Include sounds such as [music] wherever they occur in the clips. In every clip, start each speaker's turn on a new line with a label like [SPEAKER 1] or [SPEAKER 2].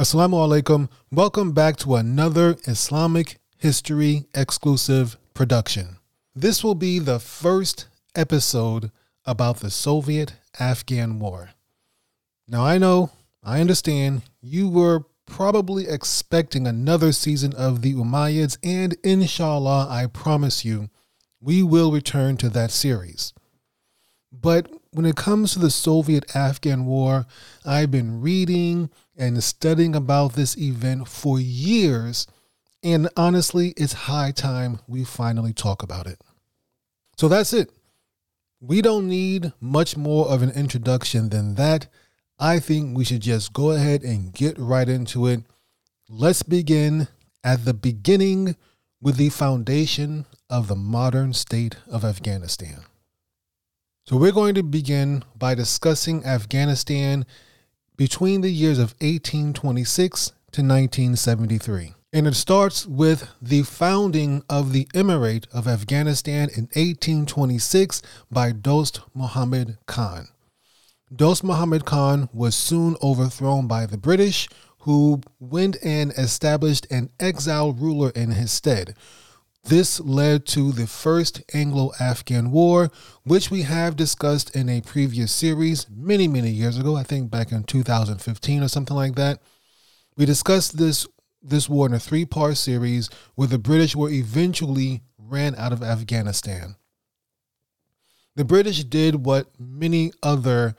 [SPEAKER 1] Assalamu alaikum. Welcome back to another Islamic history exclusive production. This will be the first episode about the Soviet Afghan War. Now, I know, I understand, you were probably expecting another season of the Umayyads, and inshallah, I promise you, we will return to that series. But when it comes to the Soviet Afghan War, I've been reading and studying about this event for years, and honestly, it's high time we finally talk about it. So that's it. We don't need much more of an introduction than that. I think we should just go ahead and get right into it. Let's begin at the beginning with the foundation of the modern state of Afghanistan. So, we're going to begin by discussing Afghanistan between the years of 1826 to 1973. And it starts with the founding of the Emirate of Afghanistan in 1826 by Dost Muhammad Khan. Dost Muhammad Khan was soon overthrown by the British, who went and established an exile ruler in his stead. This led to the First Anglo Afghan War, which we have discussed in a previous series many, many years ago, I think back in 2015 or something like that. We discussed this this war in a three-part series where the British were eventually ran out of Afghanistan. The British did what many other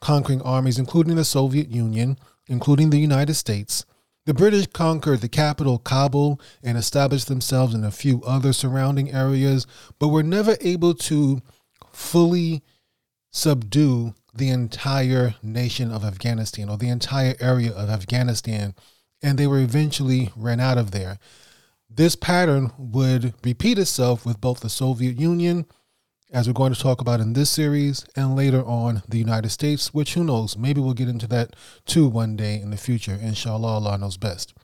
[SPEAKER 1] conquering armies, including the Soviet Union, including the United States, the British conquered the capital, Kabul, and established themselves in a few other surrounding areas, but were never able to fully subdue the entire nation of Afghanistan or the entire area of Afghanistan, and they were eventually ran out of there. This pattern would repeat itself with both the Soviet Union as we're going to talk about in this series and later on the United States, which who knows, maybe we'll get into that too one day in the future. Inshallah, Allah knows best.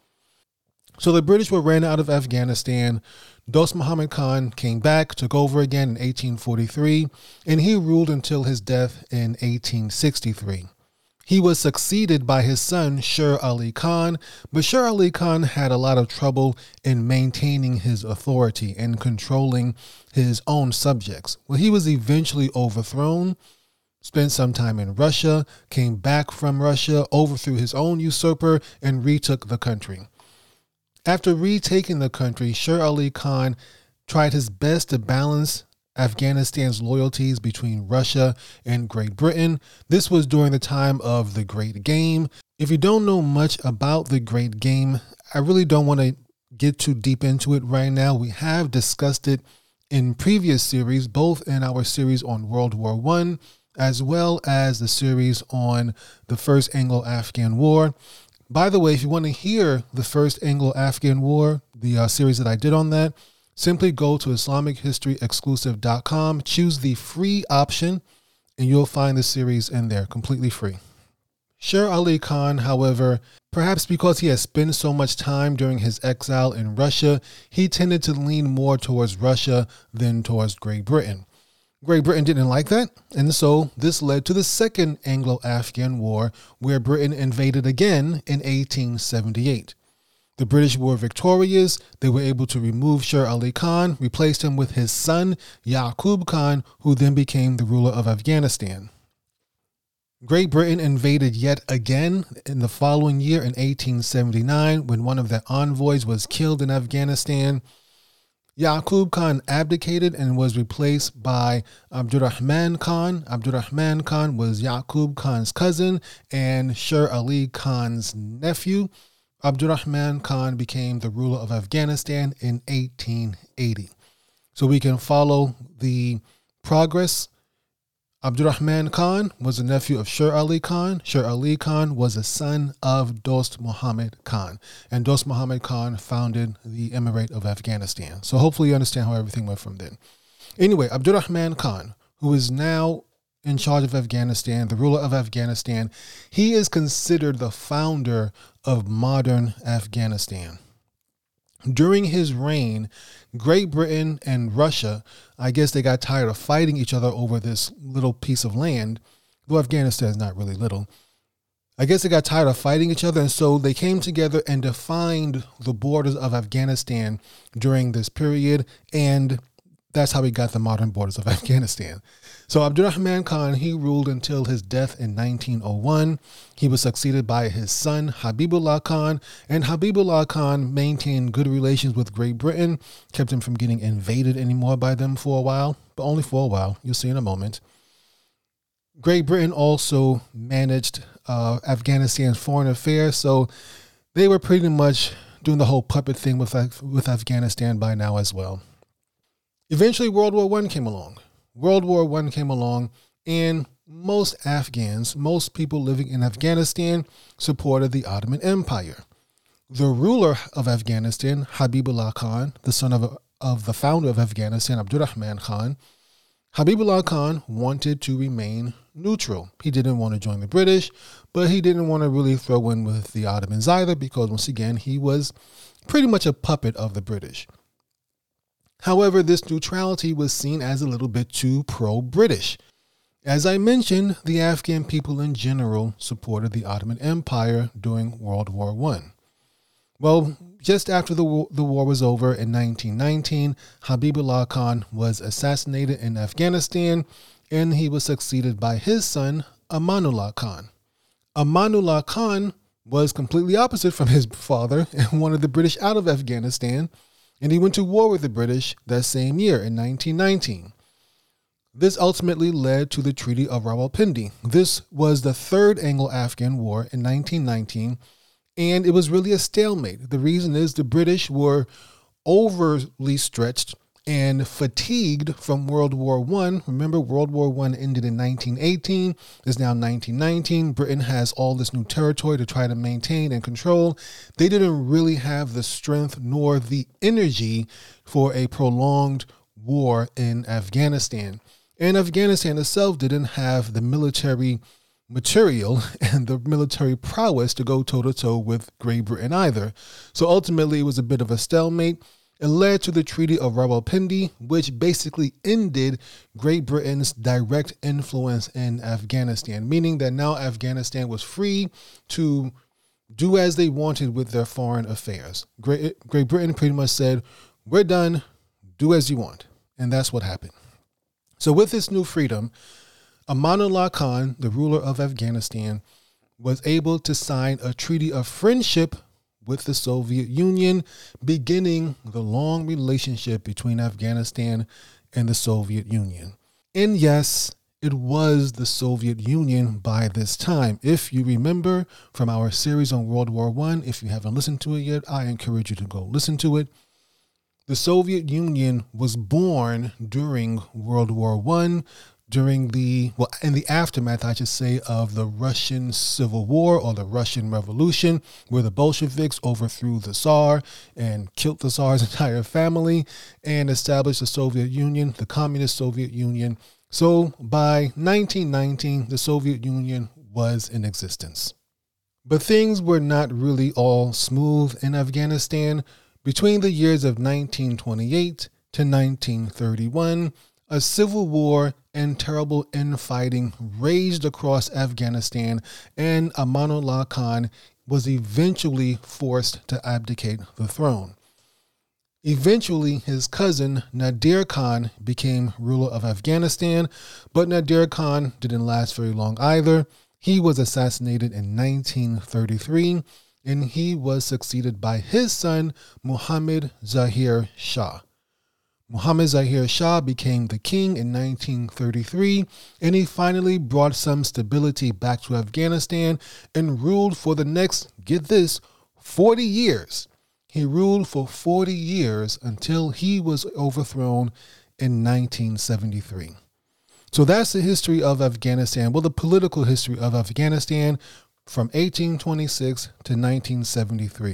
[SPEAKER 1] So the British were ran out of Afghanistan. Dost Muhammad Khan came back, took over again in 1843, and he ruled until his death in 1863. He was succeeded by his son, Sher Ali Khan, but Sher Ali Khan had a lot of trouble in maintaining his authority and controlling his own subjects. Well, he was eventually overthrown, spent some time in Russia, came back from Russia, overthrew his own usurper, and retook the country. After retaking the country, Sher Ali Khan tried his best to balance Afghanistan's loyalties between Russia and Great Britain. This was during the time of the Great Game. If you don't know much about the Great Game, I really don't want to get too deep into it right now. We have discussed it in previous series, both in our series on World War One as well as the series on the First Anglo Afghan War. By the way, if you want to hear the First Anglo Afghan War, the uh, series that I did on that, Simply go to IslamicHistoryExclusive.com, choose the free option, and you'll find the series in there completely free. Sher Ali Khan, however, perhaps because he had spent so much time during his exile in Russia, he tended to lean more towards Russia than towards Great Britain. Great Britain didn't like that, and so this led to the Second Anglo Afghan War, where Britain invaded again in 1878. The British were victorious. They were able to remove Sher Ali Khan, replaced him with his son, Yaqub Khan, who then became the ruler of Afghanistan. Great Britain invaded yet again in the following year in 1879 when one of their envoys was killed in Afghanistan. Yaqub Khan abdicated and was replaced by Abdurrahman Khan. Abdurrahman Khan was Yaqub Khan's cousin and Sher Ali Khan's nephew. Abdurrahman Khan became the ruler of Afghanistan in 1880. So we can follow the progress. Abdurrahman Khan was a nephew of Sher Ali Khan. Sher Ali Khan was a son of Dost Muhammad Khan. And Dost Muhammad Khan founded the Emirate of Afghanistan. So hopefully you understand how everything went from then. Anyway, Abdurrahman Khan, who is now in charge of Afghanistan, the ruler of Afghanistan, he is considered the founder of modern Afghanistan. During his reign, Great Britain and Russia, I guess they got tired of fighting each other over this little piece of land, though Afghanistan is not really little. I guess they got tired of fighting each other, and so they came together and defined the borders of Afghanistan during this period, and that's how we got the modern borders of [laughs] Afghanistan. So Abdurrahman Khan, he ruled until his death in 1901. He was succeeded by his son Habibullah Khan, and Habibullah Khan maintained good relations with Great Britain, kept him from getting invaded anymore by them for a while, but only for a while. You'll see in a moment. Great Britain also managed uh, Afghanistan's foreign affairs, so they were pretty much doing the whole puppet thing with with Afghanistan by now as well. Eventually, World War One came along. World War One came along, and most Afghans, most people living in Afghanistan, supported the Ottoman Empire. The ruler of Afghanistan, Habibullah Khan, the son of, of the founder of Afghanistan, Abdurrahman Khan, Habibullah Khan wanted to remain neutral. He didn't want to join the British, but he didn't want to really throw in with the Ottomans either because, once again, he was pretty much a puppet of the British. However, this neutrality was seen as a little bit too pro British. As I mentioned, the Afghan people in general supported the Ottoman Empire during World War I. Well, just after the war, the war was over in 1919, Habibullah Khan was assassinated in Afghanistan and he was succeeded by his son, Amanullah Khan. Amanullah Khan was completely opposite from his father and [laughs] wanted the British out of Afghanistan, and he went to war with the British that same year in 1919. This ultimately led to the Treaty of Rawalpindi. This was the third Anglo Afghan War in 1919, and it was really a stalemate. The reason is the British were overly stretched and fatigued from World War One. Remember, World War One ended in 1918. It's now 1919. Britain has all this new territory to try to maintain and control. They didn't really have the strength nor the energy for a prolonged war in Afghanistan. And Afghanistan itself didn't have the military material [laughs] and the military prowess to go toe to toe with Great Britain either. So ultimately, it was a bit of a stalemate. It led to the Treaty of Rawalpindi, which basically ended Great Britain's direct influence in Afghanistan, meaning that now Afghanistan was free to do as they wanted with their foreign affairs. Great, Great Britain pretty much said, We're done, do as you want. And that's what happened. So, with this new freedom, Amanullah Khan, the ruler of Afghanistan, was able to sign a treaty of friendship with the Soviet Union, beginning the long relationship between Afghanistan and the Soviet Union. And yes, it was the Soviet Union by this time. If you remember from our series on World War I, if you haven't listened to it yet, I encourage you to go listen to it. The Soviet Union was born during World War I during the well in the aftermath i should say of the russian civil war or the russian revolution where the bolsheviks overthrew the tsar and killed the tsar's [laughs] entire family and established the soviet union the communist soviet union. So by 1919 the soviet union was in existence. But things were not really all smooth in afghanistan. Between the years of 1928 to 1931 a civil war and terrible infighting raged across Afghanistan, and Amanullah Khan was eventually forced to abdicate the throne. Eventually, his cousin Nadir Khan became ruler of Afghanistan, but Nadir Khan didn't last very long either. He was assassinated in 1933 and he was succeeded by his son Muhammad Zahir Shah. Muhammad Zahir Shah became the king in 1933, and he finally brought some stability back to Afghanistan and ruled for the next, get this, 40 years. He ruled for 40 years until he was overthrown in 1973. So that's the history of Afghanistan. Well, the political history of Afghanistan from 1826 to 1973.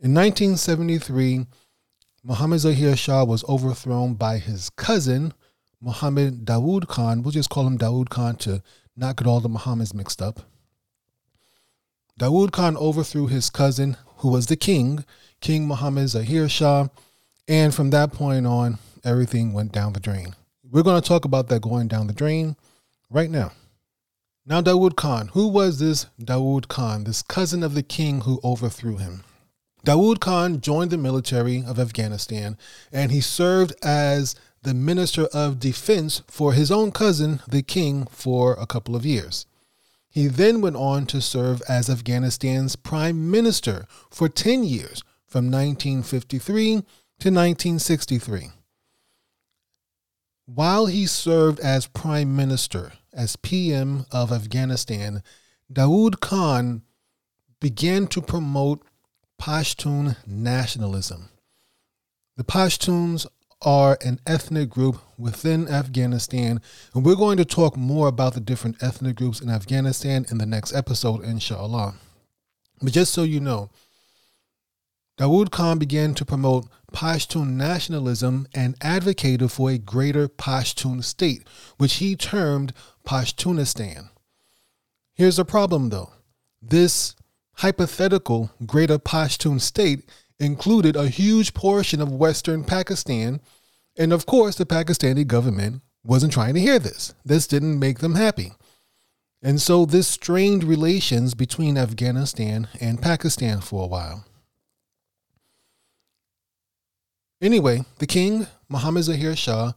[SPEAKER 1] In 1973, Muhammad Zahir Shah was overthrown by his cousin, Muhammad Dawood Khan. We'll just call him Dawood Khan to not get all the Muhammads mixed up. Dawood Khan overthrew his cousin, who was the king, King Muhammad Zahir Shah, and from that point on, everything went down the drain. We're going to talk about that going down the drain right now. Now, Dawood Khan, who was this Dawood Khan, this cousin of the king who overthrew him? Dawood Khan joined the military of Afghanistan and he served as the Minister of Defense for his own cousin, the king, for a couple of years. He then went on to serve as Afghanistan's Prime Minister for 10 years, from 1953 to 1963. While he served as Prime Minister, as PM of Afghanistan, Dawood Khan began to promote Pashtun nationalism. The Pashtuns are an ethnic group within Afghanistan, and we're going to talk more about the different ethnic groups in Afghanistan in the next episode, inshallah. But just so you know, Dawood Khan began to promote Pashtun nationalism and advocated for a greater Pashtun state, which he termed Pashtunistan. Here's the problem though this hypothetical greater Pashtun state included a huge portion of Western Pakistan, and of course, the Pakistani government wasn't trying to hear this. This didn't make them happy. And so this strained relations between Afghanistan and Pakistan for a while. Anyway, the king, Muhammad Zahir Shah,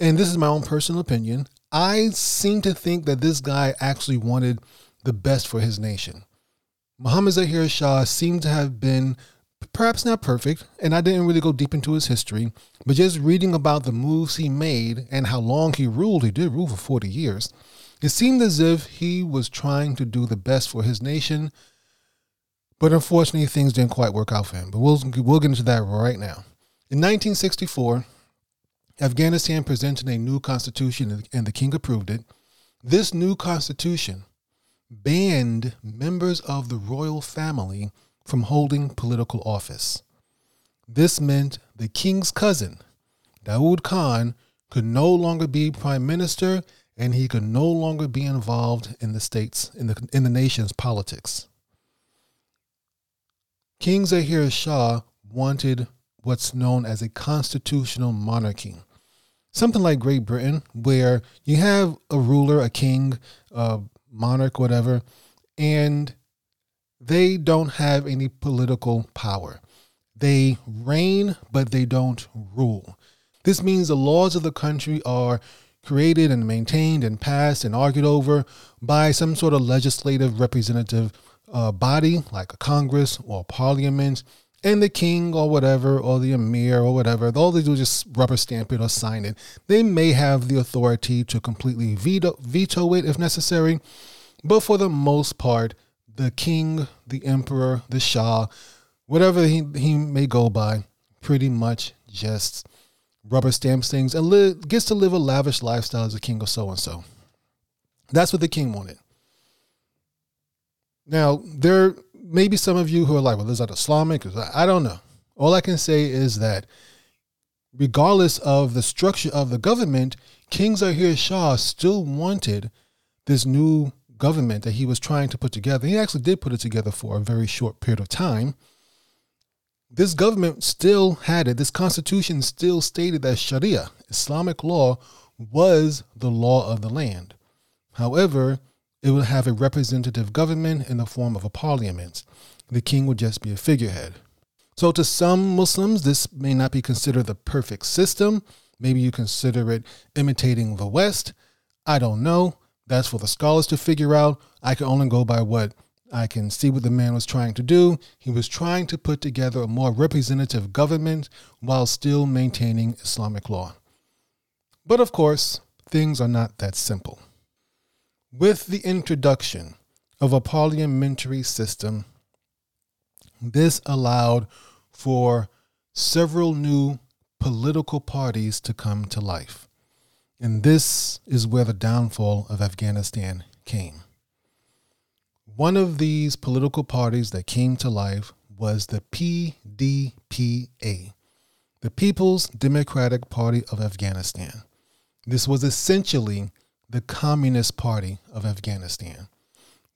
[SPEAKER 1] and this is my own personal opinion, I seem to think that this guy actually wanted the best for his nation. Muhammad Zahir Shah seemed to have been perhaps not perfect, and I didn't really go deep into his history, but just reading about the moves he made and how long he ruled, he did rule for 40 years, it seemed as if he was trying to do the best for his nation, but unfortunately things didn't quite work out for him. But we'll, we'll get into that right now. In 1964, Afghanistan presented a new constitution and the king approved it. This new constitution banned members of the royal family from holding political office. This meant the king's cousin, Daoud Khan, could no longer be prime minister and he could no longer be involved in the state's in the in the nation's politics. King Zahir Shah wanted what's known as a constitutional monarchy. Something like Great Britain, where you have a ruler, a king, a monarch, whatever, and they don't have any political power. They reign, but they don't rule. This means the laws of the country are created and maintained and passed and argued over by some sort of legislative representative uh, body like a Congress or a parliament, and the king or whatever, or the emir or whatever, all they do is just rubber stamp it or sign it. They may have the authority to completely veto, veto it if necessary, but for the most part, the king, the emperor, the shah, whatever he, he may go by, pretty much just rubber stamps things and li- gets to live a lavish lifestyle as a king of so and so. That's what the king wanted. Now, there may be some of you who are like, well, is that Islamic? I don't know. All I can say is that regardless of the structure of the government, King Zahir Shah still wanted this new government that he was trying to put together. He actually did put it together for a very short period of time. This government still had it. This constitution still stated that Sharia, Islamic law, was the law of the land. However, it would have a representative government in the form of a parliament. The king would just be a figurehead. So, to some Muslims, this may not be considered the perfect system. Maybe you consider it imitating the West. I don't know. That's for the scholars to figure out. I can only go by what I can see what the man was trying to do. He was trying to put together a more representative government while still maintaining Islamic law. But of course, things are not that simple. With the introduction of a parliamentary system, this allowed for several new political parties to come to life. And this is where the downfall of Afghanistan came. One of these political parties that came to life was the PDPA, the People's Democratic Party of Afghanistan. This was essentially the Communist Party of Afghanistan.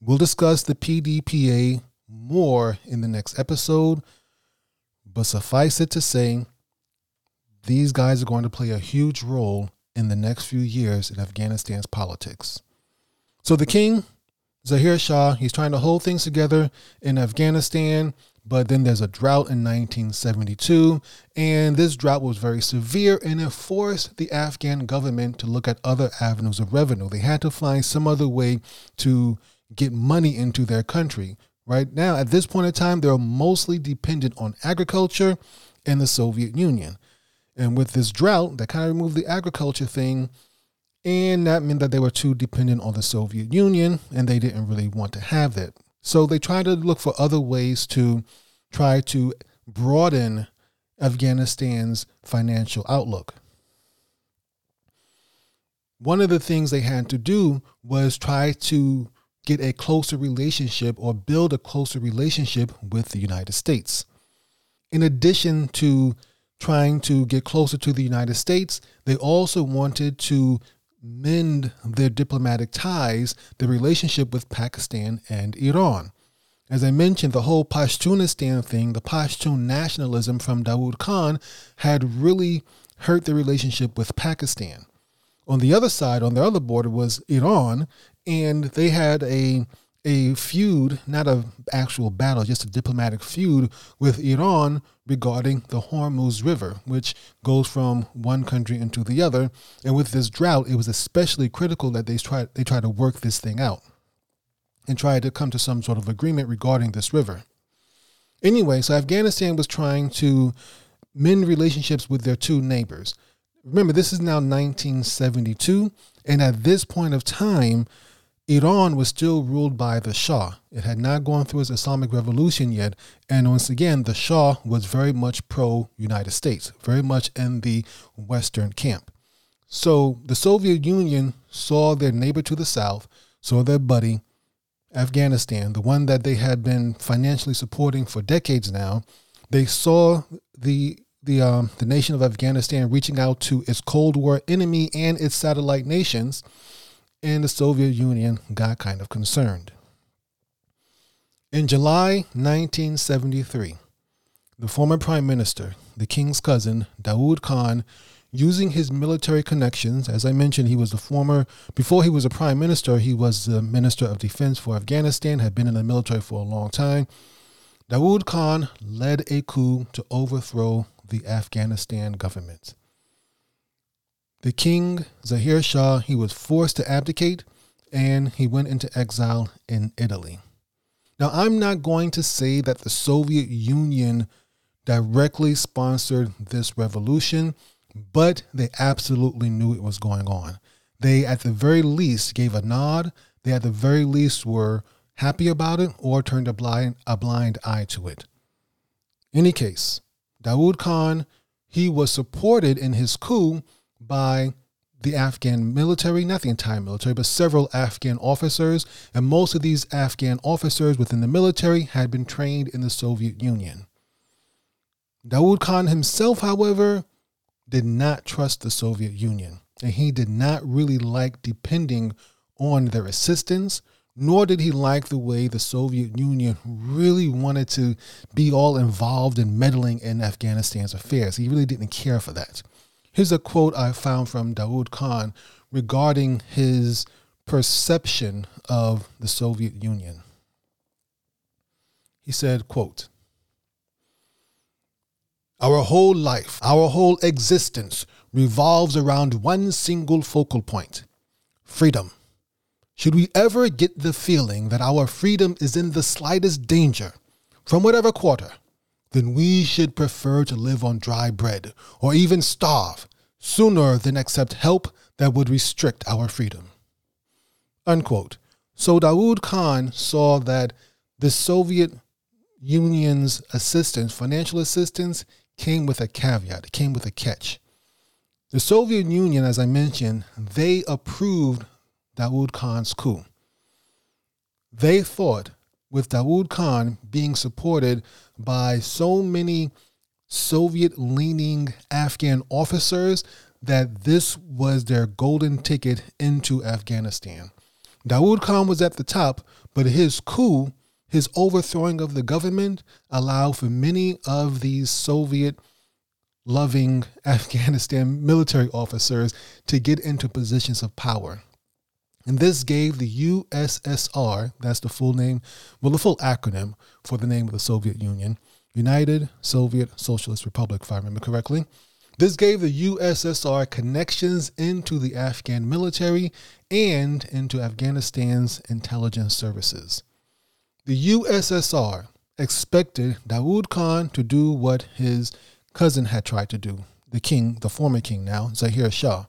[SPEAKER 1] We'll discuss the PDPA more in the next episode, but suffice it to say, these guys are going to play a huge role in the next few years in Afghanistan's politics. So the king, Zahir Shah, he's trying to hold things together in Afghanistan, but then there's a drought in 1972, and this drought was very severe and it forced the Afghan government to look at other avenues of revenue. They had to find some other way to get money into their country. Right now, at this point in time, they're mostly dependent on agriculture and the Soviet Union. And with this drought, that kind of removed the agriculture thing. And that meant that they were too dependent on the Soviet Union and they didn't really want to have that. So they tried to look for other ways to try to broaden Afghanistan's financial outlook. One of the things they had to do was try to get a closer relationship or build a closer relationship with the United States. In addition to trying to get closer to the United States, they also wanted to mend their diplomatic ties, the relationship with Pakistan and Iran. As I mentioned, the whole Pashtunistan thing, the Pashtun nationalism from Dawood Khan, had really hurt the relationship with Pakistan. On the other side, on the other border, was Iran, and they had a a feud, not an actual battle, just a diplomatic feud with Iran regarding the Hormuz River, which goes from one country into the other. And with this drought, it was especially critical that they try they try to work this thing out and try to come to some sort of agreement regarding this river. Anyway, so Afghanistan was trying to mend relationships with their two neighbors. Remember, this is now 1972, and at this point of time, Iran was still ruled by the Shah. It had not gone through its Islamic revolution yet. And once again, the Shah was very much pro United States, very much in the Western camp. So the Soviet Union saw their neighbor to the south, saw their buddy, Afghanistan, the one that they had been financially supporting for decades now. They saw the the um, the nation of Afghanistan reaching out to its Cold War enemy and its satellite nations and the Soviet Union got kind of concerned. In July 1973, the former prime minister, the king's cousin, Dawood Khan, using his military connections, as I mentioned, he was the former, before he was a prime minister, he was the minister of defense for Afghanistan, had been in the military for a long time. Dawood Khan led a coup to overthrow the Afghanistan government. The king, Zahir Shah, he was forced to abdicate and he went into exile in Italy. Now, I'm not going to say that the Soviet Union directly sponsored this revolution, but they absolutely knew it was going on. They, at the very least, gave a nod. They, at the very least, were happy about it or turned a blind, a blind eye to it. In any case, Dawood Khan, he was supported in his coup by the Afghan military, not the entire military, but several Afghan officers. And most of these Afghan officers within the military had been trained in the Soviet Union. Dawood Khan himself, however, did not trust the Soviet Union. And he did not really like depending on their assistance, nor did he like the way the Soviet Union really wanted to be all involved in meddling in Afghanistan's affairs. He really didn't care for that. Here's a quote I found from Dawood Khan regarding his perception of the Soviet Union. He said, quote, Our whole life, our whole existence revolves around one single focal point freedom. Should we ever get the feeling that our freedom is in the slightest danger, from whatever quarter, then we should prefer to live on dry bread or even starve sooner than accept help that would restrict our freedom. Unquote. So Dawood Khan saw that the Soviet Union's assistance, financial assistance, came with a caveat, it came with a catch. The Soviet Union, as I mentioned, they approved Dawood Khan's coup. They thought with Dawood Khan being supported by so many Soviet leaning Afghan officers that this was their golden ticket into Afghanistan. Dawood Khan was at the top, but his coup, his overthrowing of the government, allowed for many of these Soviet loving [laughs] Afghanistan military officers to get into positions of power. And this gave the USSR, that's the full name, well, the full acronym for the name of the Soviet Union, United Soviet Socialist Republic, if I remember correctly. This gave the USSR connections into the Afghan military and into Afghanistan's intelligence services. The USSR expected Dawood Khan to do what his cousin had tried to do, the king, the former king now, Zahir Shah.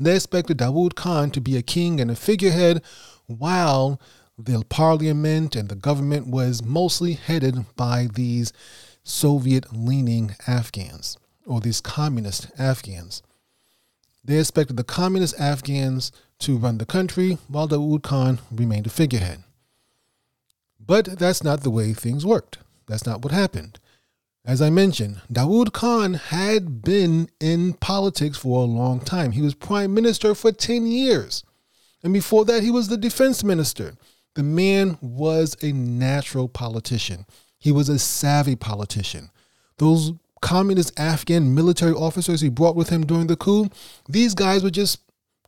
[SPEAKER 1] They expected Dawood Khan to be a king and a figurehead while the parliament and the government was mostly headed by these Soviet leaning Afghans or these communist Afghans. They expected the communist Afghans to run the country while Dawood Khan remained a figurehead. But that's not the way things worked. That's not what happened. As I mentioned, Dawood Khan had been in politics for a long time. He was prime minister for 10 years. And before that, he was the defense minister. The man was a natural politician. He was a savvy politician. Those communist Afghan military officers he brought with him during the coup, these guys were just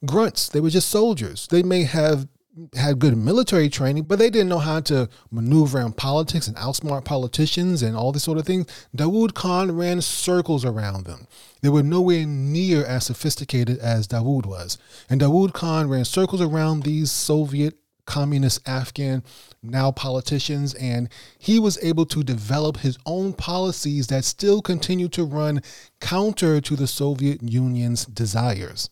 [SPEAKER 1] grunts. They were just soldiers. They may have had good military training, but they didn't know how to maneuver in politics and outsmart politicians and all this sort of thing. Dawood Khan ran circles around them. They were nowhere near as sophisticated as Dawood was. And Dawood Khan ran circles around these Soviet communist Afghan now politicians, and he was able to develop his own policies that still continue to run counter to the Soviet Union's desires.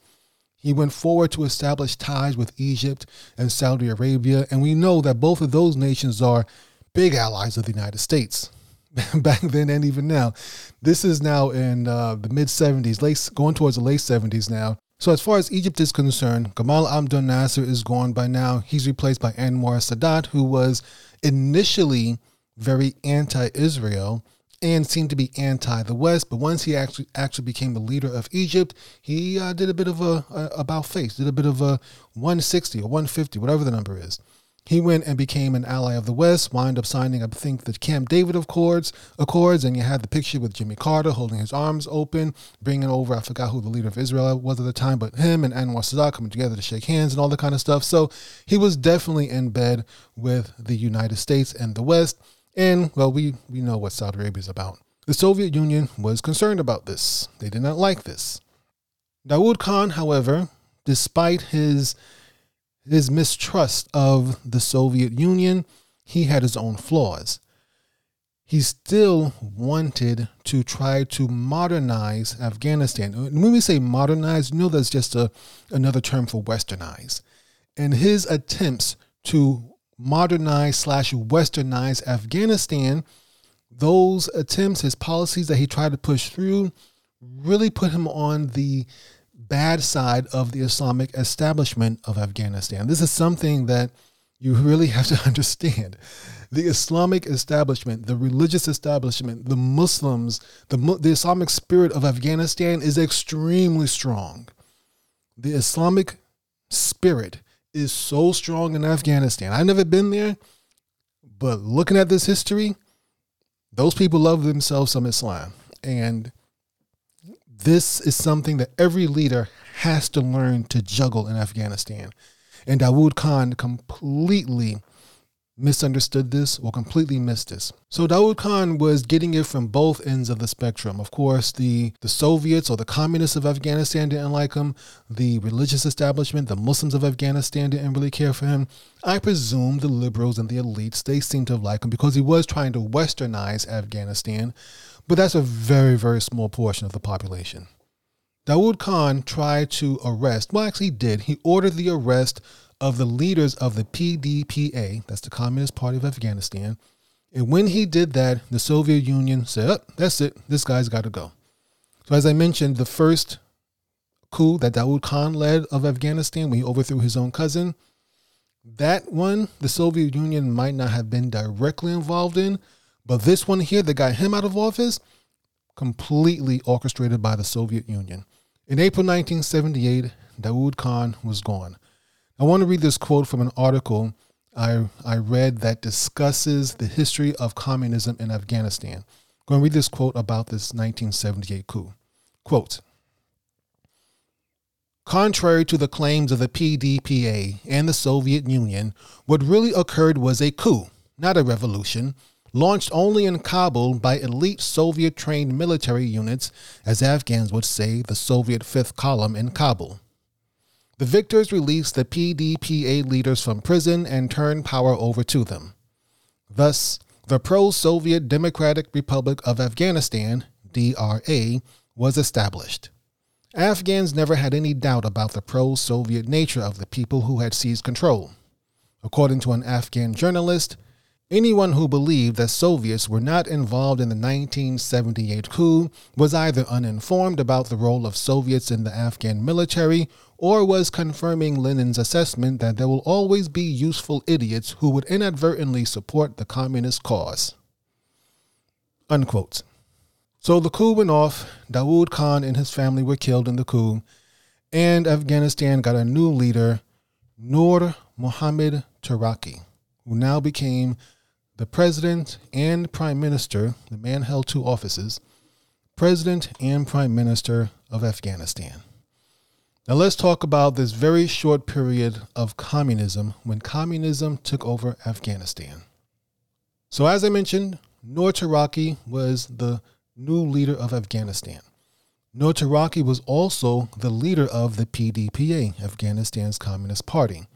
[SPEAKER 1] He went forward to establish ties with Egypt and Saudi Arabia, and we know that both of those nations are big allies of the United States. [laughs] Back then and even now, this is now in uh, the mid 70s, late going towards the late 70s now. So as far as Egypt is concerned, Gamal Abdel Nasser is gone by now. He's replaced by Anwar Sadat, who was initially very anti-Israel and seemed to be anti the West. But once he actually actually became the leader of Egypt, he uh, did a bit of a, a about face, did a bit of a 160 or 150, whatever the number is. He went and became an ally of the West, wind up signing, I think, the Camp David Accords, Accords, and you had the picture with Jimmy Carter holding his arms open, bringing over, I forgot who the leader of Israel was at the time, but him and Anwar Sadat coming together to shake hands and all that kind of stuff. So he was definitely in bed with the United States and the West. And, well, we, we know what Saudi Arabia is about. The Soviet Union was concerned about this. They did not like this. Dawood Khan, however, despite his his mistrust of the Soviet Union, he had his own flaws. He still wanted to try to modernize Afghanistan. And when we say modernize, you know that's just a, another term for westernize. And his attempts to modernize slash westernize Afghanistan, those attempts, his policies that he tried to push through, really put him on the bad side of the Islamic establishment of Afghanistan. This is something that you really have to [laughs] understand. The Islamic establishment, the religious establishment, the Muslims, the, the Islamic spirit of Afghanistan is extremely strong. The Islamic spirit is so strong in Afghanistan. I've never been there, but looking at this history, those people love themselves some Islam. And this is something that every leader has to learn to juggle in Afghanistan. And Dawood Khan completely misunderstood this or completely missed this. So Dawood Khan was getting it from both ends of the spectrum. Of course, the, the Soviets or the communists of Afghanistan didn't like him. The religious establishment, the Muslims of Afghanistan didn't really care for him. I presume the liberals and the elites, they seemed to have liked him because he was trying to westernize Afghanistan but that's a very, very small portion of the population. Dawood Khan tried to arrest, well, actually, did. He ordered the arrest of the leaders of the PDPA, that's the Communist Party of Afghanistan. And when he did that, the Soviet Union said, oh, that's it, this guy's got to go. So, as I mentioned, the first coup that Daoud Khan led of Afghanistan, when he overthrew his own cousin, that one, the Soviet Union might not have been directly involved in, but this one here that got him out of office, completely orchestrated by the Soviet Union. In April 1978, Daoud Khan was gone. I want to read this quote from an article I, I read that discusses the history of communism in Afghanistan. I'm going to read this quote about this 1978 coup. Quote Contrary to the claims of the PDPA and the Soviet Union, what really occurred was a coup, not a revolution, launched only in Kabul by elite Soviet trained military units, as Afghans would say, the Soviet Fifth Column in Kabul. The victors released the PDPA leaders from prison and turned power over to them. Thus, the pro Soviet Democratic Republic of Afghanistan, DRA, was established. Afghans never had any doubt about the pro Soviet nature of the people who had seized control. According to an Afghan journalist, anyone who believed that Soviets were not involved in the 1978 coup was either uninformed about the role of Soviets in the Afghan military or was confirming Lenin's assessment that there will always be useful idiots who would inadvertently support the communist cause. Unquote. So the coup went off. Dawood Khan and his family were killed in the coup, and Afghanistan got a new leader, Nur Mohammad Taraki, who now became the president and prime minister. The man held two offices president and prime minister of Afghanistan. Now let's talk about this very short period of communism when communism took over Afghanistan. So, as I mentioned, Nur Taraki was the new leader of Afghanistan. Nur Taraki was also the leader of the PDPA, Afghanistan's Communist Party,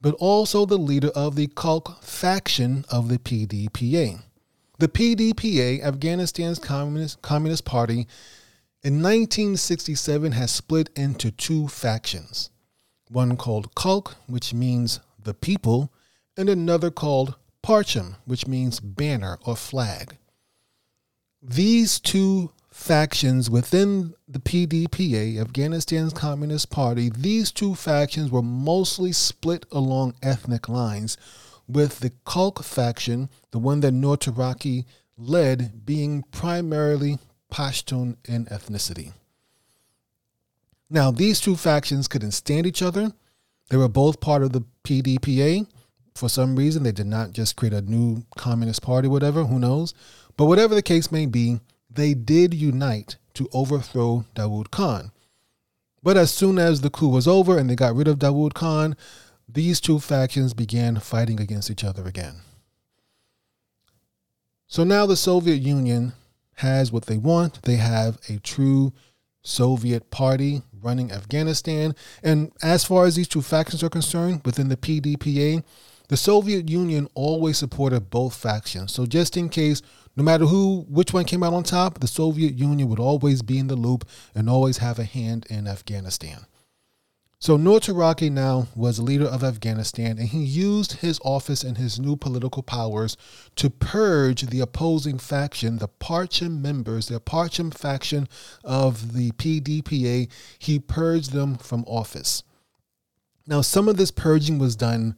[SPEAKER 1] but also the leader of the Khalq faction of the PDPA. The PDPA, Afghanistan's Communist, Communist Party, in 1967 has split into two factions one called Khalq, which means the people, and another called Parcham, which means banner or flag. These two factions within the PDPA, Afghanistan's Communist Party, these two factions were mostly split along ethnic lines, with the Khalq faction, the one that Nur Taraki led, being primarily Pashtun in ethnicity. Now, these two factions couldn't stand each other. They were both part of the PDPA. For some reason, they did not just create a new communist party, whatever, who knows. But whatever the case may be, they did unite to overthrow Dawood Khan. But as soon as the coup was over and they got rid of Dawood Khan, these two factions began fighting against each other again. So now the Soviet Union has what they want. They have a true Soviet party running Afghanistan. And as far as these two factions are concerned, within the PDPA, the Soviet Union always supported both factions. So just in case no matter who, which one came out on top, the Soviet Union would always be in the loop and always have a hand in Afghanistan. So Nur Taraki now was leader of Afghanistan, and he used his office and his new political powers to purge the opposing faction, the Parcham members, the Parcham faction of the PDPA. He purged them from office. Now, some of this purging was done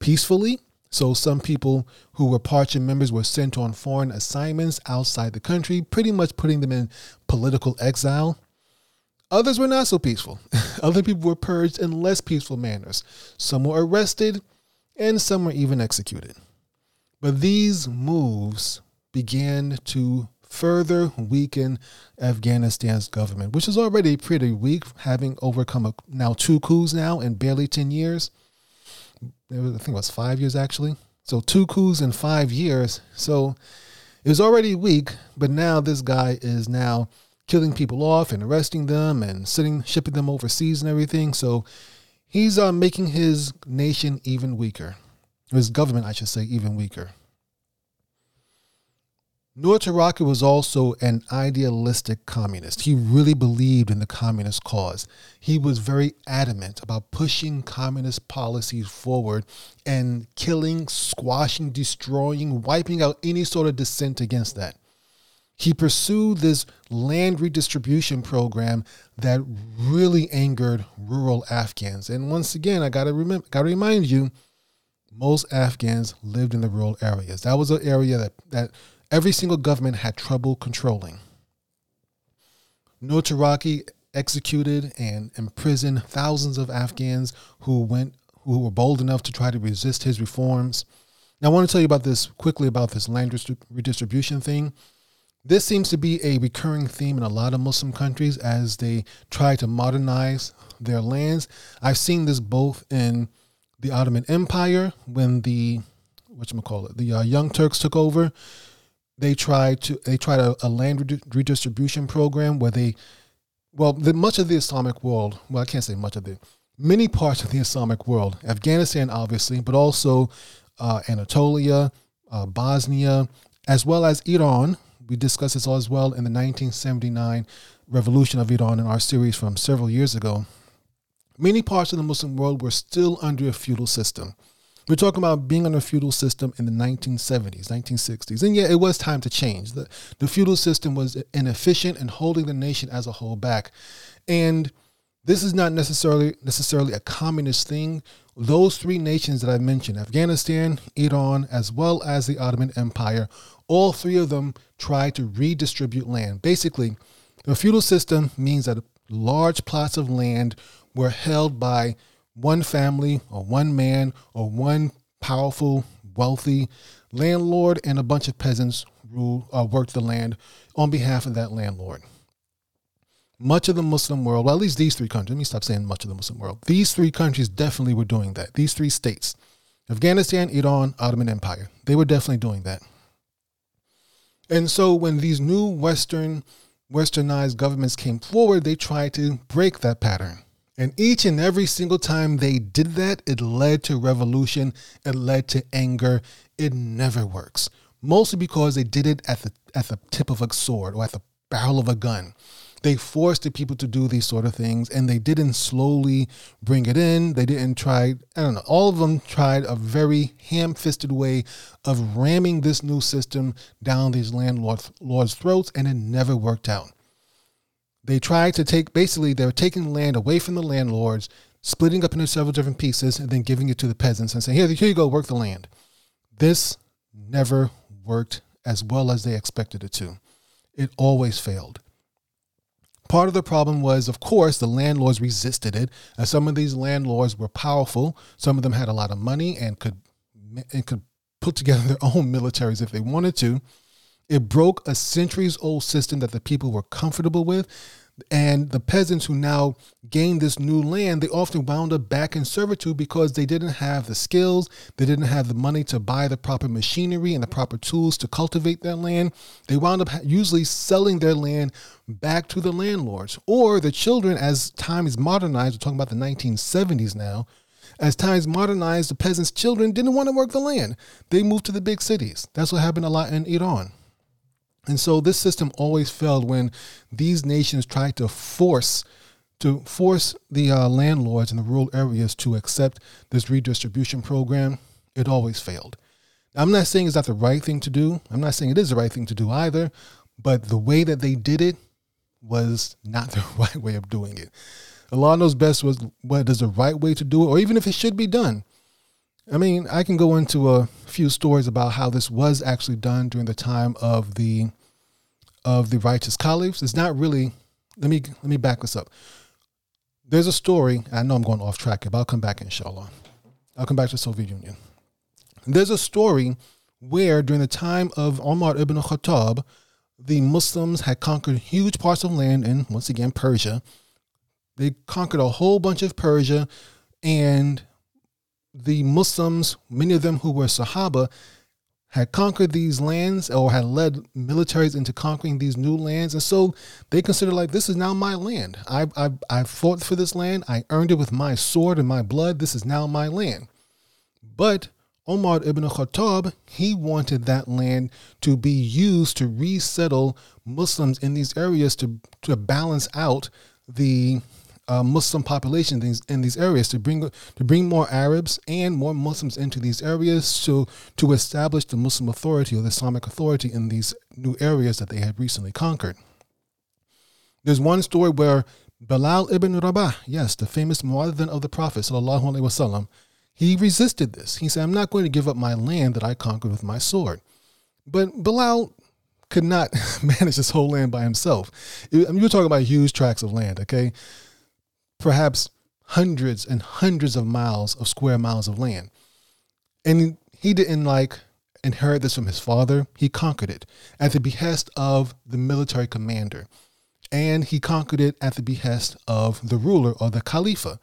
[SPEAKER 1] peacefully, so some people who were Parcham members were sent on foreign assignments outside the country, pretty much putting them in political exile. Others were not so peaceful. [laughs] Other people were purged in less peaceful manners. Some were arrested, and some were even executed. But these moves began to further weaken Afghanistan's government, which is already pretty weak, having overcome a, now two coups now in barely 10 years. Was, I think it was five years actually. So two coups in five years. So it was already weak, but now this guy is now killing people off and arresting them and sitting shipping them overseas and everything. So he's uh, making his nation even weaker. His government, I should say, even weaker. Nur Taraki was also an idealistic communist. He really believed in the communist cause. He was very adamant about pushing communist policies forward and killing, squashing, destroying, wiping out any sort of dissent against that. He pursued this land redistribution program that really angered rural Afghans. And once again, I gotta remember, gotta remind you, most Afghans lived in the rural areas. That was an area that that every single government had trouble controlling. Nur Taraki executed and imprisoned thousands of Afghans who went who were bold enough to try to resist his reforms. Now, I want to tell you about this quickly about this land redistribution thing. This seems to be a recurring theme in a lot of Muslim countries as they try to modernize their lands. I've seen this both in the Ottoman Empire when the what you call it the uh, Young Turks took over. They tried to they tried a, a land redistribution program where they well the, much of the Islamic world well I can't say much of the many parts of the Islamic world Afghanistan obviously but also uh, Anatolia uh, Bosnia as well as Iran we discussed this as well in the 1979 revolution of Iran in our series from several years ago. Many parts of the Muslim world were still under a feudal system. We're talking about being on a feudal system in the 1970s, 1960s. And yeah, it was time to change. The, the feudal system was inefficient and holding the nation as a whole back. And this is not necessarily necessarily a communist thing. Those three nations that I mentioned, Afghanistan, Iran, as well as the Ottoman Empire, all three of them tried to redistribute land. Basically, the feudal system means that large plots of land were held by one family or one man or one powerful, wealthy landlord, and a bunch of peasants rule uh, worked the land on behalf of that landlord. Much of the Muslim world, well, at least these three countries, let me stop saying much of the Muslim world. These three countries definitely were doing that. These three states Afghanistan, Iran, Ottoman Empire, they were definitely doing that. And so when these new Western, westernized governments came forward, they tried to break that pattern. And each and every single time they did that, it led to revolution, it led to anger. It never works. Mostly because they did it at the at the tip of a sword or at the barrel of a gun they forced the people to do these sort of things and they didn't slowly bring it in. They didn't try, I don't know, all of them tried a very ham fisted way of ramming this new system down these landlords' lords' throats and it never worked out. They tried to take, basically, they were taking land away from the landlords, splitting up into several different pieces, and then giving it to the peasants and saying, here, here you go, work the land. This never worked as well as they expected it to. It always failed. Part of the problem was, of course, the landlords resisted it, and some of these landlords were powerful. Some of them had a lot of money and could and could put together [laughs] their own militaries if they wanted to. It broke a centuries old system that the people were comfortable with and the peasants who now gained this new land, they often wound up back in servitude because they didn't have the skills, they didn't have the money to buy the proper machinery and the proper tools to cultivate their land. They wound up usually selling their land back to the landlords or the children as time is modernized. We're talking about the 1970s now. As times modernized, the peasants' children didn't want to work the land. They moved to the big cities. That's what happened a lot in Iran. And so this system always failed when these nations tried to force to force the uh, landlords in the rural areas to accept this redistribution program. It always failed. I'm not saying it's not the right thing to do. I'm not saying it is the right thing to do either, but the way that they did it was not [laughs] the right way of doing it. Allah knows best was what is the right way to do it, or even if it should be done. I mean, I can go into a few stories about how this was actually done during the time of the of the righteous caliphs. It's not really. Let me let me back this up. There's a story. I know I'm going off track, but I'll come back inshallah. I'll come back to the Soviet Union. There's a story where during the time of Omar ibn Khattab, the Muslims had conquered huge parts of land in once again Persia. They conquered a whole bunch of Persia, and the Muslims, many of them who were Sahaba, had conquered these lands or had led militaries into conquering these new lands. And so they considered like, this is now my land. I, I, I fought for this land. I earned it with my sword and my blood. This is now my land. But Omar ibn Khattab, he wanted that land to be used to resettle Muslims in these areas to, to balance out the uh, Muslim population in these, in these areas to bring to bring more Arabs and more Muslims into these areas to to establish the Muslim authority or the Islamic authority in these new areas that they had recently conquered. There's one story where Bilal ibn Rabah, yes, the famous muadhin of the Prophet wasallam, he resisted this. He said, "I'm not going to give up my land that I conquered with my sword." But Bilal could not [laughs] manage this whole land by himself. You're talking about huge tracts of land, okay? Perhaps hundreds and hundreds of miles of square miles of land. And he didn't like inherit this from his father, he conquered it at the behest of the military commander. And he conquered it at the behest of the ruler or the Khalifa.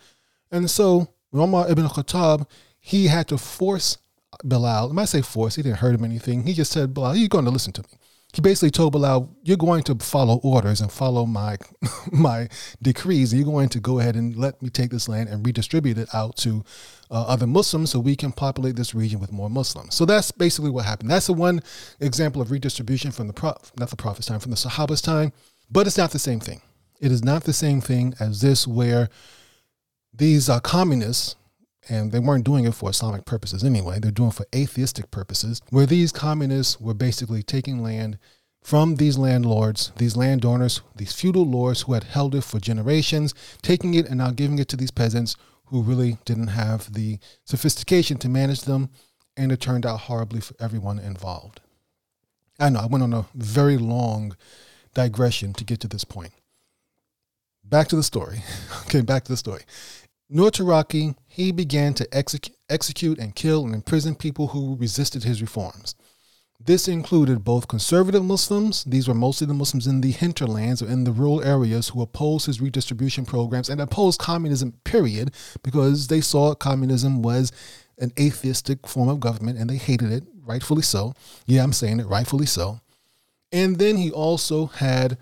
[SPEAKER 1] And so Umar ibn Khattab, he had to force Bilal. I say force, he didn't hurt him anything. He just said, Bilal, you're going to listen to me. He basically told Bilal, you're going to follow orders and follow my [laughs] my decrees. You're going to go ahead and let me take this land and redistribute it out to uh, other Muslims so we can populate this region with more Muslims. So that's basically what happened. That's the one example of redistribution from the Prophet, not the Prophet's time, from the Sahaba's time, but it's not the same thing. It is not the same thing as this where these uh, communists and they weren't doing it for Islamic purposes anyway. They're doing it for atheistic purposes, where these communists were basically taking land from these landlords, these landowners, these feudal lords who had held it for generations, taking it and now giving it to these peasants who really didn't have the sophistication to manage them, and it turned out horribly for everyone involved. I know I went on a very long digression to get to this point. Back to the story. [laughs] okay, back to the story. Nur Taraki, he began to exec- execute and kill and imprison people who resisted his reforms. This included both conservative Muslims, these were mostly the Muslims in the hinterlands or in the rural areas who opposed his redistribution programs and opposed communism, period, because they saw communism was an atheistic form of government and they hated it, rightfully so. Yeah, I'm saying it, rightfully so. And then he also had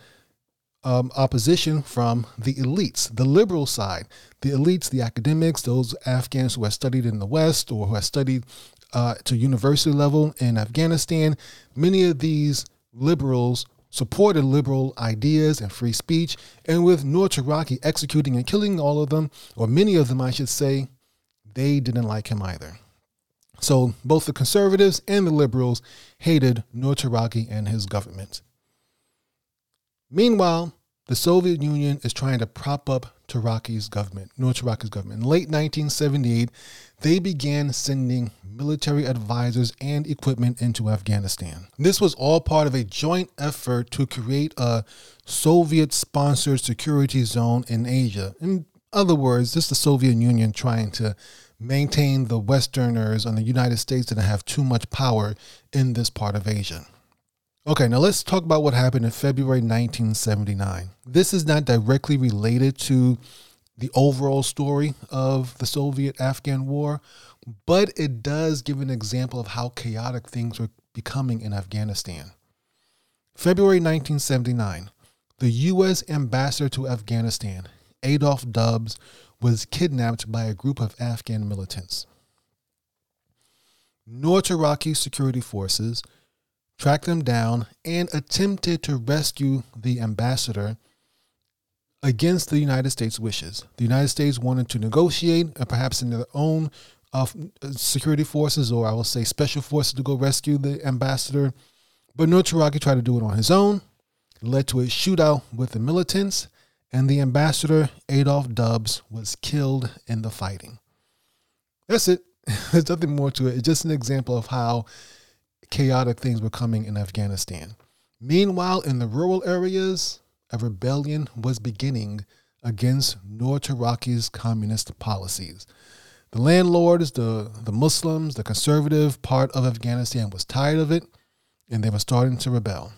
[SPEAKER 1] um, opposition from the elites, the liberal side, the elites, the academics, those Afghans who have studied in the West or who have studied uh, to university level in Afghanistan. Many of these liberals supported liberal ideas and free speech, and with Nur Taraki executing and killing all of them, or many of them, I should say, they didn't like him either. So both the conservatives and the liberals hated Nur Taraki and his government. Meanwhile, the Soviet Union is trying to prop up Taraki's government, Nur Taraki's government. In late 1978, they began sending military advisors and equipment into Afghanistan. This was all part of a joint effort to create a Soviet sponsored security zone in Asia. In other words, this is the Soviet Union trying to maintain the Westerners and the United States didn't have too much power in this part of Asia. Okay, now let's talk about what happened in February 1979. This is not directly related to the overall story of the Soviet Afghan War, but it does give an example of how chaotic things were becoming in Afghanistan. February 1979, the U.S. ambassador to Afghanistan, Adolph Dubs, was kidnapped by a group of Afghan militants. Nur Taraki security forces tracked them down, and attempted to rescue the ambassador against the United States' wishes. The United States wanted to negotiate, uh, perhaps in their own uh, security forces, or I will say special forces, to go rescue the ambassador. But Nur Taraki tried to do it on his own. Led to a shootout with the militants, and the ambassador, Adolph Dubs, was killed in the fighting. That's it. [laughs] There's nothing more to it. It's just an example of how chaotic things were coming in Afghanistan. Meanwhile, in the rural areas, a rebellion was beginning against Nur Taraki's communist policies. The landlords, the, the Muslims, the conservative part of Afghanistan was tired of it, and they were starting to rebel.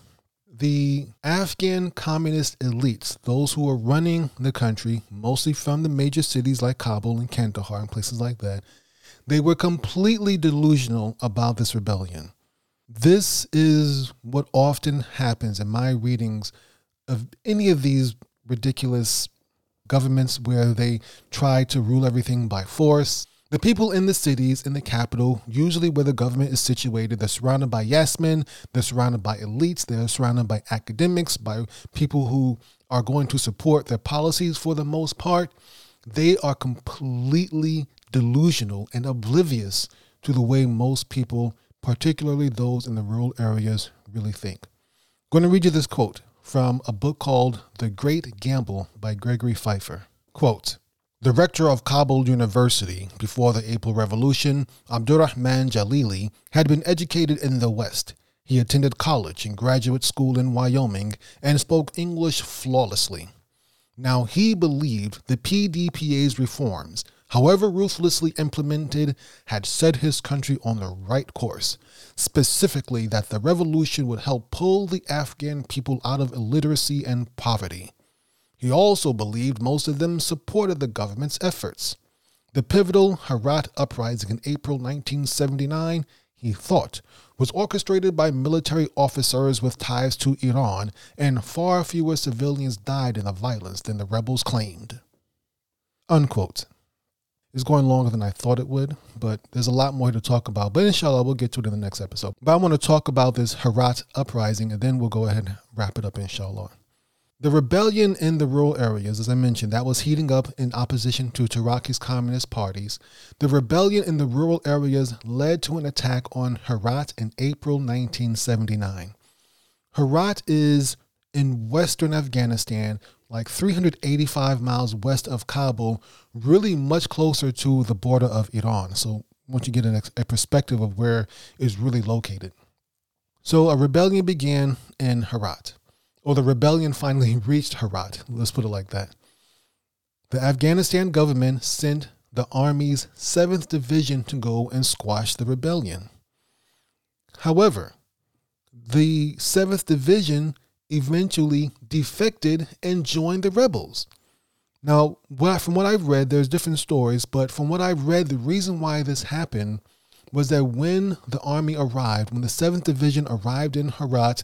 [SPEAKER 1] The Afghan communist elites, those who were running the country, mostly from the major cities like Kabul and Kandahar and places like that, they were completely delusional about this rebellion. This is what often happens in my readings of any of these ridiculous governments where they try to rule everything by force. The people in the cities, in the capital, usually where the government is situated, they're surrounded by yes men, they're surrounded by elites, they're surrounded by academics, by people who are going to support their policies for the most part. They are completely delusional and oblivious to the way most people particularly those in the rural areas, really think. I'm going to read you this quote from a book called The Great Gamble by Gregory Feifer. Quote, the rector of Kabul University before the April Revolution, Abdurrahman Jalili, had been educated in the West. He attended college and graduate school in Wyoming and spoke English flawlessly. Now, he believed the PDPA's reforms, however ruthlessly implemented, had set his country on the right course. Specifically, that the revolution would help pull the Afghan people out of illiteracy and poverty. He also believed most of them supported the government's efforts. The pivotal Herat uprising in April 1979, he thought, was orchestrated by military officers with ties to Iran, and far fewer civilians died in the violence than the rebels claimed. Unquote. It's going longer than I thought it would, but there's a lot more to talk about. But inshallah, we'll get to it in the next episode. But I want to talk about this Herat uprising, and then we'll go ahead and wrap it up, inshallah. The rebellion in the rural areas, as I mentioned, that was heating up in opposition to Taraki's communist parties. The rebellion in the rural areas led to an attack on Herat in April 1979. Herat is in western Afghanistan, like 385 miles west of Kabul, really much closer to the border of Iran. So, once you get an, a perspective of where it's really located. So, a rebellion began in Herat or the rebellion finally [laughs] reached Herat. Let's put it like that. The Afghanistan government sent the Army's 7th Division to go and squash the rebellion. However, the 7th Division eventually defected and joined the rebels. Now, from what I've read, there's different stories, but from what I've read, the reason why this happened was that when the army arrived, when the 7th Division arrived in Herat,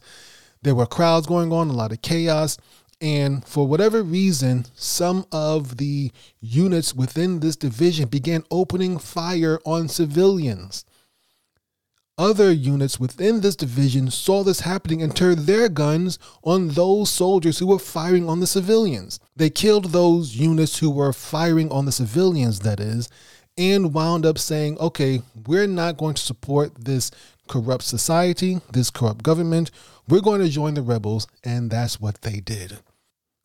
[SPEAKER 1] there were crowds going on, a lot of chaos. And for whatever reason, some of the units within this division began opening fire on civilians. Other units within this division saw this happening and turned their guns on those soldiers who were firing on the civilians. They killed those units who were firing on the civilians, that is, and wound up saying, okay, we're not going to support this corrupt society, this corrupt government. We're going to join the rebels. And that's what they did.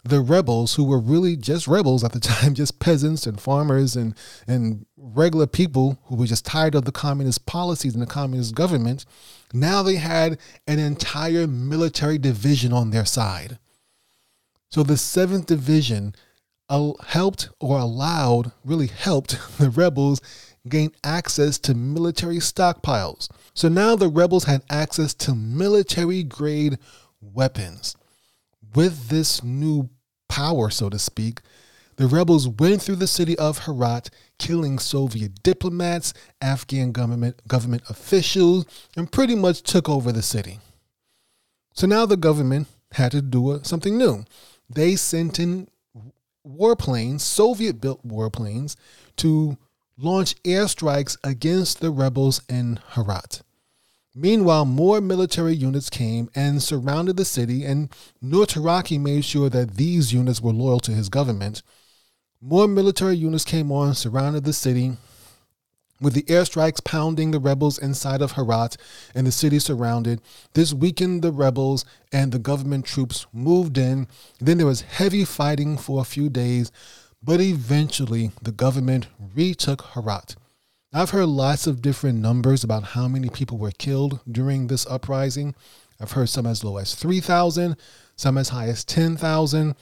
[SPEAKER 1] The rebels, who were really just rebels at the [laughs] time, just peasants and farmers and, and regular people who were just tired of the communist policies and the communist government, now they had an entire military division on their side. So the 7th Division helped or allowed, really helped [laughs] the rebels gain access to military stockpiles. So now the rebels had access to military grade weapons. With this new power, so to speak, the rebels went through the city of Herat, killing Soviet diplomats, Afghan government, government officials, and pretty much took over the city. So now the government had to do something new. They sent in warplanes, Soviet built warplanes, to launch airstrikes against the rebels in Herat. Meanwhile, more military units came and surrounded the city, and Nur Taraki made sure that these units were loyal to his government. More military units came on, surrounded the city, with the airstrikes pounding the rebels inside of Herat and the city surrounded. This weakened the rebels, and the government troops moved in. Then there was heavy fighting for a few days but eventually, the government retook Herat. I've heard lots of different numbers about how many people were killed during this uprising. I've heard some as low as 3,000, some as high as 10,000.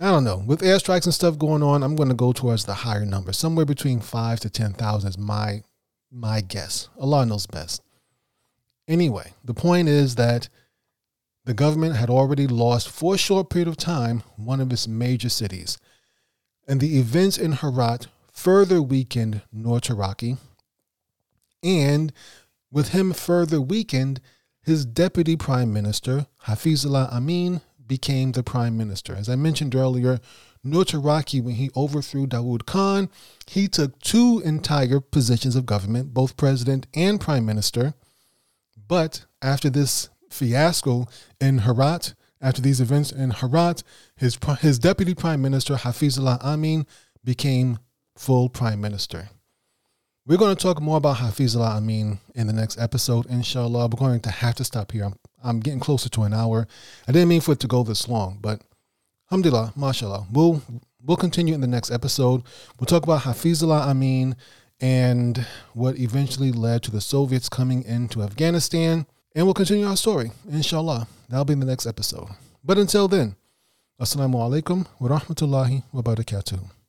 [SPEAKER 1] I don't know. With airstrikes and stuff going on, I'm going to go towards the higher number. Somewhere between 5 to 10,000 is my my guess. Allah knows best. Anyway, the point is that the government had already lost for a short period of time one of its major cities and the events in Herat further weakened Nur Taraki, and with him further weakened, his deputy prime minister, Hafizullah Amin, became the prime minister. As I mentioned earlier, Nur Taraki, when he overthrew Dawood Khan, he took two entire positions of government, both president and prime minister. But after this fiasco in Herat, after these events in Herat, his, his deputy prime minister, Hafizullah Amin, became full prime minister. We're going to talk more about Hafizullah Amin in the next episode, inshallah. We're going to have to stop here. I'm, I'm getting closer to an hour. I didn't mean for it to go this long, but alhamdulillah, mashallah. We'll, we'll continue in the next episode. We'll talk about Hafizullah Amin and what eventually led to the Soviets coming into Afghanistan. And we'll continue our story, inshallah. That'll be in the next episode. But until then, Assalamu alaikum wa rahmatullahi wa barakatuh.